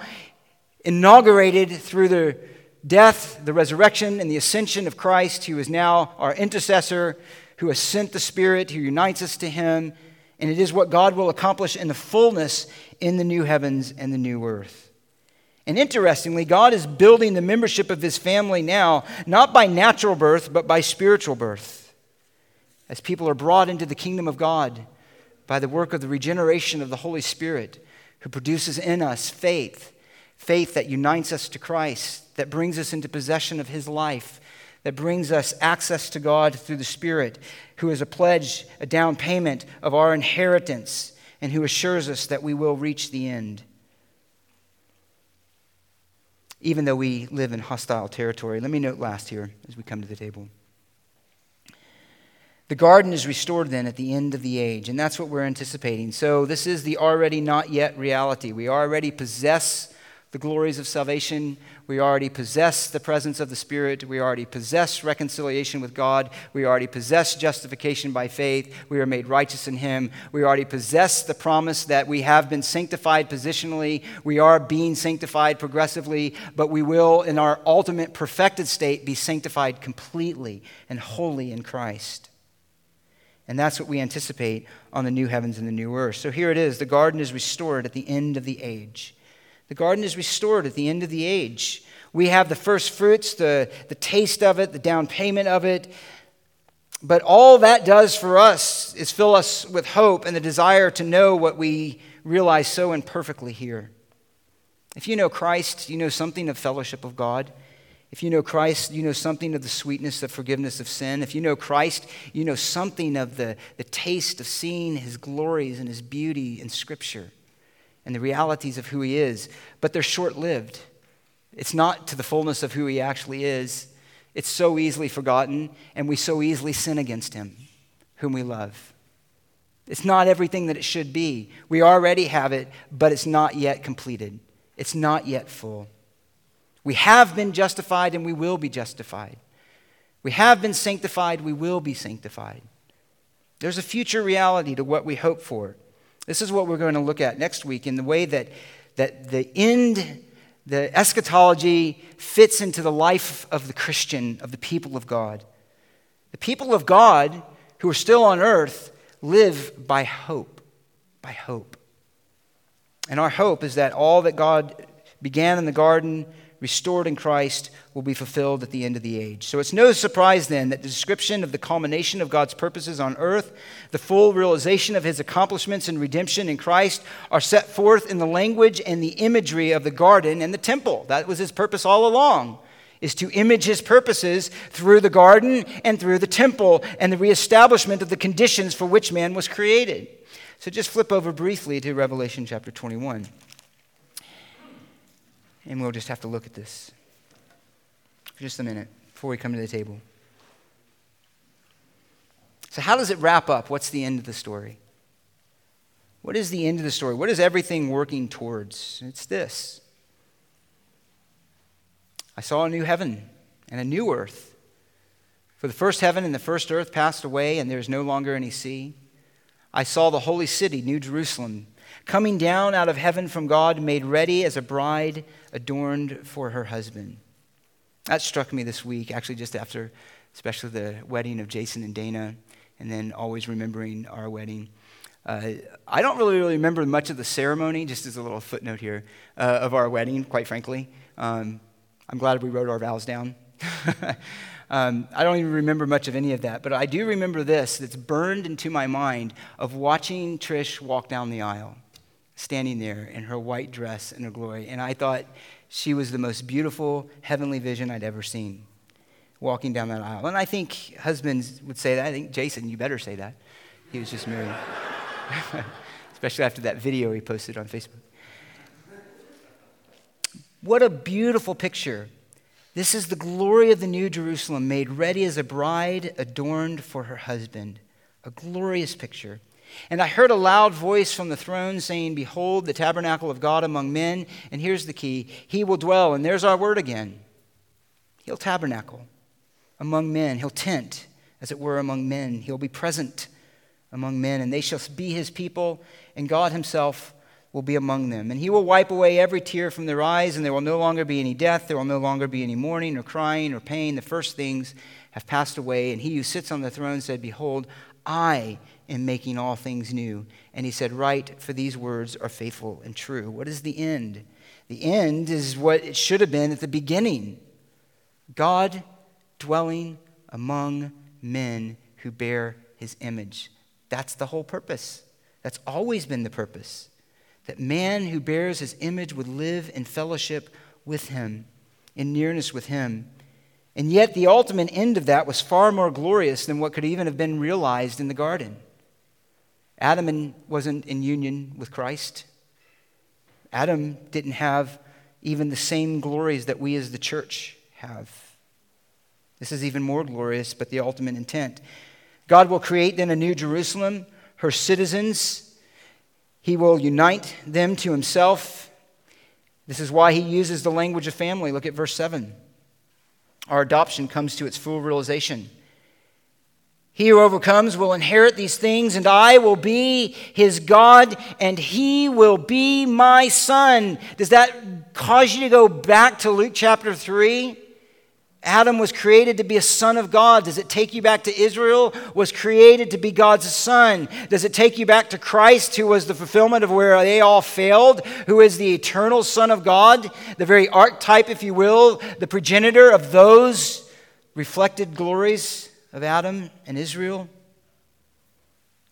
Speaker 1: inaugurated through the death, the resurrection, and the ascension of Christ, who is now our intercessor, who has sent the Spirit, who unites us to Him. And it is what God will accomplish in the fullness in the new heavens and the new earth. And interestingly, God is building the membership of His family now, not by natural birth, but by spiritual birth. As people are brought into the kingdom of God by the work of the regeneration of the Holy Spirit, who produces in us faith, faith that unites us to Christ that brings us into possession of his life, that brings us access to God through the Spirit, who is a pledge, a down payment of our inheritance, and who assures us that we will reach the end. Even though we live in hostile territory. Let me note last here as we come to the table. The garden is restored then at the end of the age, and that's what we're anticipating. So, this is the already not yet reality. We already possess the glories of salvation. We already possess the presence of the Spirit. We already possess reconciliation with God. We already possess justification by faith. We are made righteous in Him. We already possess the promise that we have been sanctified positionally. We are being sanctified progressively, but we will, in our ultimate perfected state, be sanctified completely and wholly in Christ. And that's what we anticipate on the new heavens and the new earth. So here it is the garden is restored at the end of the age. The garden is restored at the end of the age. We have the first fruits, the, the taste of it, the down payment of it. But all that does for us is fill us with hope and the desire to know what we realize so imperfectly here. If you know Christ, you know something of fellowship of God. If you know Christ, you know something of the sweetness of forgiveness of sin. If you know Christ, you know something of the, the taste of seeing his glories and his beauty in Scripture and the realities of who he is, but they're short lived. It's not to the fullness of who he actually is. It's so easily forgotten, and we so easily sin against him, whom we love. It's not everything that it should be. We already have it, but it's not yet completed. It's not yet full. We have been justified, and we will be justified. We have been sanctified, we will be sanctified. There's a future reality to what we hope for. This is what we're going to look at next week in the way that, that the end, the eschatology fits into the life of the Christian, of the people of God. The people of God who are still on earth live by hope, by hope. And our hope is that all that God began in the garden restored in Christ, will be fulfilled at the end of the age. So it's no surprise then that the description of the culmination of God's purposes on earth, the full realization of his accomplishments in redemption in Christ, are set forth in the language and the imagery of the garden and the temple. That was his purpose all along. Is to image his purposes through the garden and through the temple and the reestablishment of the conditions for which man was created. So just flip over briefly to Revelation chapter 21 and we'll just have to look at this for just a minute before we come to the table. So, how does it wrap up? What's the end of the story? What is the end of the story? What is everything working towards? It's this I saw a new heaven and a new earth. For the first heaven and the first earth passed away, and there is no longer any sea. I saw the holy city, New Jerusalem coming down out of heaven from God, made ready as a bride adorned for her husband. That struck me this week, actually, just after, especially the wedding of Jason and Dana, and then always remembering our wedding. Uh, I don't really, really remember much of the ceremony, just as a little footnote here, uh, of our wedding, quite frankly. Um, I'm glad we wrote our vows down. um, I don't even remember much of any of that, but I do remember this that's burned into my mind of watching Trish walk down the aisle standing there in her white dress and her glory. And I thought she was the most beautiful heavenly vision I'd ever seen walking down that aisle. And I think husbands would say that. I think Jason, you better say that. He was just married. Especially after that video he posted on Facebook. What a beautiful picture. This is the glory of the New Jerusalem, made ready as a bride adorned for her husband. A glorious picture. And I heard a loud voice from the throne saying, Behold, the tabernacle of God among men. And here's the key He will dwell. And there's our word again. He'll tabernacle among men. He'll tent, as it were, among men. He'll be present among men. And they shall be his people. And God himself will be among them. And he will wipe away every tear from their eyes. And there will no longer be any death. There will no longer be any mourning or crying or pain. The first things have passed away. And he who sits on the throne said, Behold, I in making all things new. And he said, Write, for these words are faithful and true. What is the end? The end is what it should have been at the beginning God dwelling among men who bear his image. That's the whole purpose. That's always been the purpose. That man who bears his image would live in fellowship with him, in nearness with him. And yet, the ultimate end of that was far more glorious than what could even have been realized in the garden. Adam wasn't in union with Christ. Adam didn't have even the same glories that we as the church have. This is even more glorious, but the ultimate intent. God will create then a new Jerusalem, her citizens. He will unite them to himself. This is why he uses the language of family. Look at verse 7. Our adoption comes to its full realization. He who overcomes will inherit these things, and I will be his God, and he will be my son. Does that cause you to go back to Luke chapter 3? Adam was created to be a son of God. Does it take you back to Israel? Was created to be God's son. Does it take you back to Christ, who was the fulfillment of where they all failed, who is the eternal Son of God, the very archetype, if you will, the progenitor of those reflected glories? Of Adam and Israel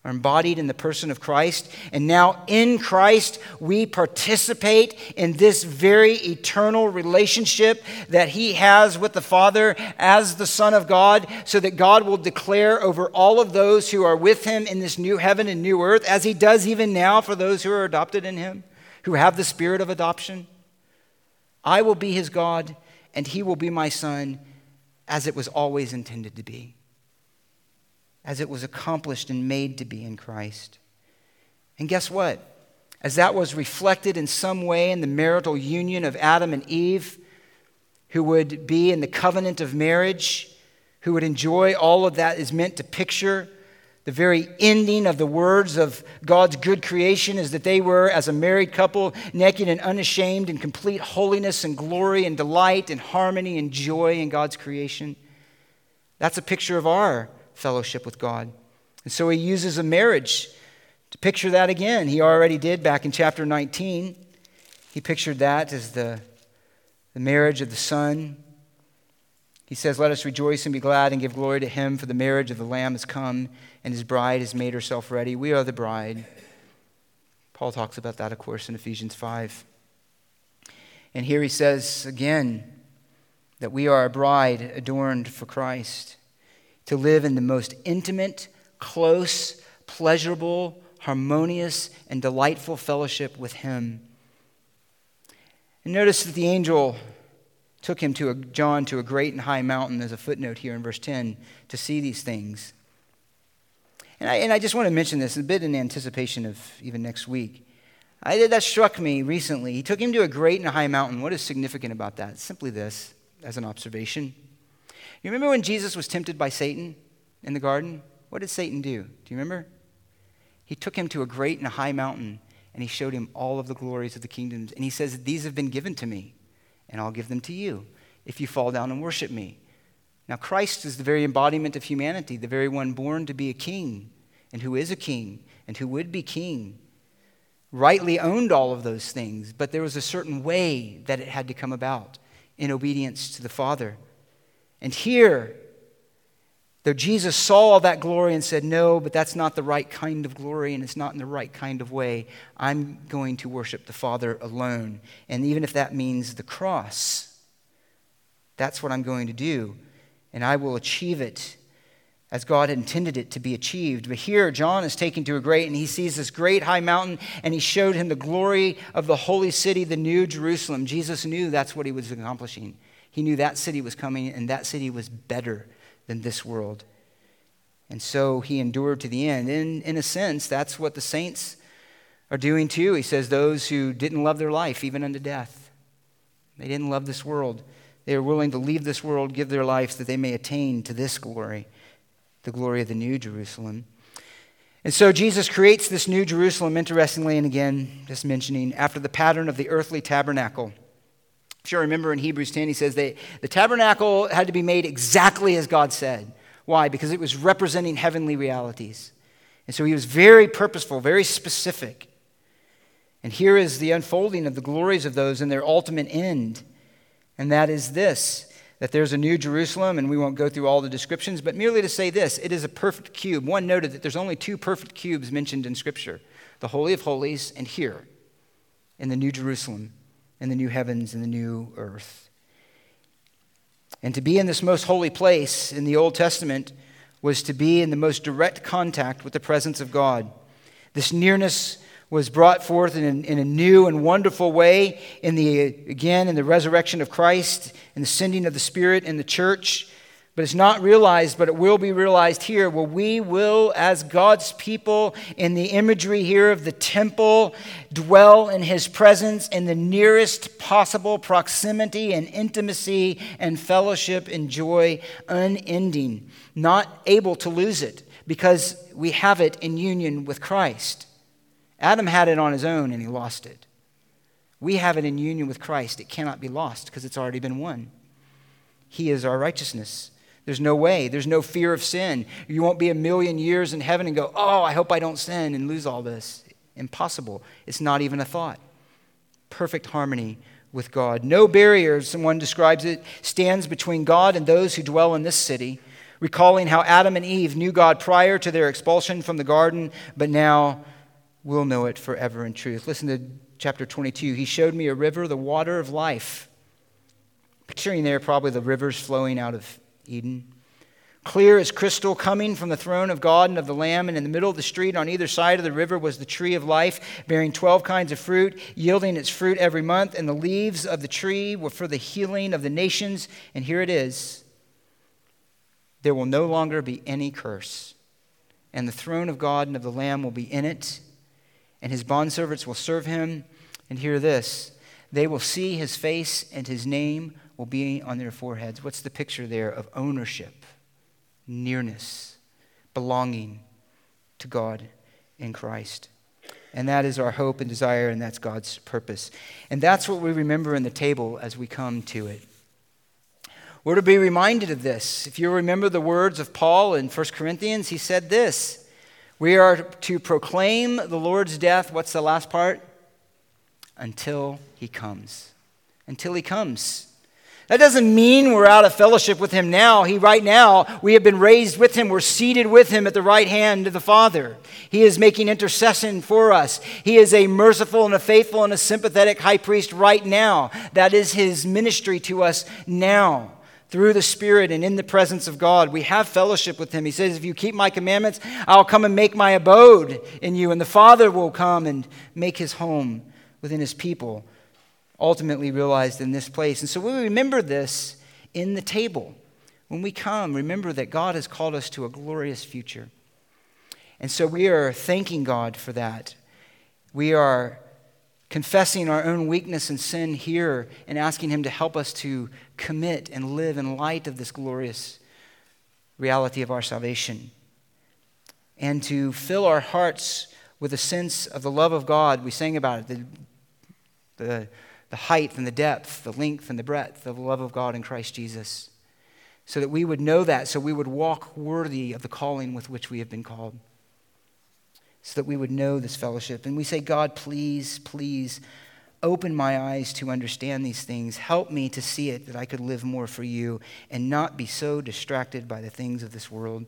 Speaker 1: are embodied in the person of Christ. And now in Christ, we participate in this very eternal relationship that He has with the Father as the Son of God, so that God will declare over all of those who are with Him in this new heaven and new earth, as He does even now for those who are adopted in Him, who have the spirit of adoption. I will be His God, and He will be my Son, as it was always intended to be as it was accomplished and made to be in Christ. And guess what? As that was reflected in some way in the marital union of Adam and Eve, who would be in the covenant of marriage, who would enjoy all of that is meant to picture. The very ending of the words of God's good creation is that they were, as a married couple, naked and unashamed in complete holiness and glory and delight and harmony and joy in God's creation. That's a picture of our fellowship with God. And so he uses a marriage to picture that again. He already did back in chapter 19. He pictured that as the, the marriage of the Son. He says, Let us rejoice and be glad and give glory to him, for the marriage of the Lamb has come, and his bride has made herself ready. We are the bride. Paul talks about that, of course, in Ephesians 5. And here he says again that we are a bride adorned for Christ to live in the most intimate, close, pleasurable, harmonious, and delightful fellowship with Him. And notice that the angel took him to a, John to a great and high mountain, as a footnote here in verse 10, to see these things. And I, and I just want to mention this a bit in anticipation of even next week. I, that struck me recently. He took him to a great and high mountain. What is significant about that? simply this, as an observation. You remember when Jesus was tempted by Satan in the garden? What did Satan do? Do you remember? He took him to a great and a high mountain and he showed him all of the glories of the kingdoms. And he says, These have been given to me, and I'll give them to you if you fall down and worship me. Now, Christ is the very embodiment of humanity, the very one born to be a king, and who is a king, and who would be king. Rightly owned all of those things, but there was a certain way that it had to come about in obedience to the Father. And here, though Jesus saw all that glory and said, No, but that's not the right kind of glory and it's not in the right kind of way, I'm going to worship the Father alone. And even if that means the cross, that's what I'm going to do. And I will achieve it as God intended it to be achieved. But here, John is taken to a great, and he sees this great high mountain, and he showed him the glory of the holy city, the new Jerusalem. Jesus knew that's what he was accomplishing. He knew that city was coming, and that city was better than this world. And so he endured to the end. In, in a sense, that's what the saints are doing too. He says, Those who didn't love their life, even unto death, they didn't love this world. They are willing to leave this world, give their lives that they may attain to this glory, the glory of the new Jerusalem. And so Jesus creates this new Jerusalem, interestingly, and again, just mentioning, after the pattern of the earthly tabernacle. If you remember in Hebrews 10, he says that the tabernacle had to be made exactly as God said. Why? Because it was representing heavenly realities. And so he was very purposeful, very specific. And here is the unfolding of the glories of those and their ultimate end. And that is this that there's a new Jerusalem, and we won't go through all the descriptions, but merely to say this it is a perfect cube. One noted that there's only two perfect cubes mentioned in Scripture the Holy of Holies, and here in the New Jerusalem and the new heavens and the new earth. And to be in this most holy place in the Old Testament was to be in the most direct contact with the presence of God. This nearness was brought forth in a, in a, new and wonderful way in the again in the resurrection of Christ and the sending of the Spirit in the church but it's not realized, but it will be realized here, where we will, as God's people, in the imagery here of the temple, dwell in his presence in the nearest possible proximity and intimacy and fellowship and joy, unending, not able to lose it because we have it in union with Christ. Adam had it on his own and he lost it. We have it in union with Christ. It cannot be lost because it's already been won. He is our righteousness. There's no way. There's no fear of sin. You won't be a million years in heaven and go, oh, I hope I don't sin and lose all this. Impossible. It's not even a thought. Perfect harmony with God. No barrier, someone describes it, stands between God and those who dwell in this city, recalling how Adam and Eve knew God prior to their expulsion from the garden, but now we'll know it forever in truth. Listen to chapter 22. He showed me a river, the water of life. Picturing there probably the rivers flowing out of Eden. Clear as crystal, coming from the throne of God and of the Lamb, and in the middle of the street on either side of the river was the tree of life, bearing 12 kinds of fruit, yielding its fruit every month, and the leaves of the tree were for the healing of the nations. And here it is there will no longer be any curse, and the throne of God and of the Lamb will be in it, and his bondservants will serve him. And hear this they will see his face, and his name will be on their foreheads. What's the picture there of ownership, nearness, belonging to God in Christ? And that is our hope and desire, and that's God's purpose. And that's what we remember in the table as we come to it. We're to be reminded of this. If you remember the words of Paul in 1 Corinthians, he said this We are to proclaim the Lord's death. What's the last part? Until he comes. Until he comes. That doesn't mean we're out of fellowship with him now. He right now, we have been raised with him. We're seated with him at the right hand of the Father. He is making intercession for us. He is a merciful and a faithful and a sympathetic high priest right now. That is his ministry to us now. Through the Spirit and in the presence of God, we have fellowship with Him. He says, If you keep my commandments, I'll come and make my abode in you, and the Father will come and make His home within His people ultimately realized in this place. And so we remember this in the table. When we come, remember that God has called us to a glorious future. And so we are thanking God for that. We are confessing our own weakness and sin here and asking Him to help us to commit and live in light of this glorious reality of our salvation. And to fill our hearts with a sense of the love of God. We sang about it, the, the the height and the depth, the length and the breadth of the love of God in Christ Jesus. So that we would know that, so we would walk worthy of the calling with which we have been called. So that we would know this fellowship. And we say, God, please, please open my eyes to understand these things. Help me to see it that I could live more for you and not be so distracted by the things of this world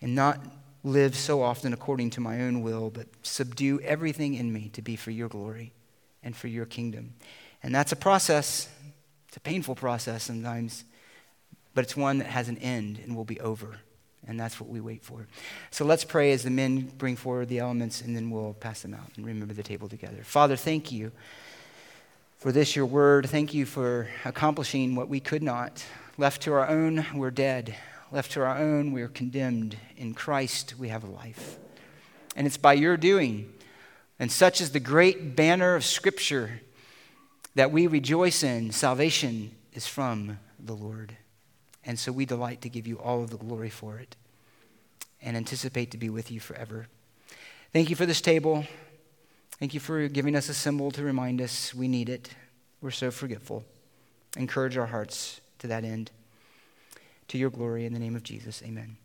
Speaker 1: and not live so often according to my own will, but subdue everything in me to be for your glory and for your kingdom. And that's a process. It's a painful process sometimes, but it's one that has an end and will be over. And that's what we wait for. So let's pray as the men bring forward the elements, and then we'll pass them out and remember the table together. Father, thank you for this, your word. Thank you for accomplishing what we could not. Left to our own, we're dead. Left to our own, we're condemned. In Christ, we have a life. And it's by your doing and such is the great banner of Scripture that we rejoice in. Salvation is from the Lord. And so we delight to give you all of the glory for it and anticipate to be with you forever. Thank you for this table. Thank you for giving us a symbol to remind us we need it. We're so forgetful. Encourage our hearts to that end. To your glory, in the name of Jesus, amen.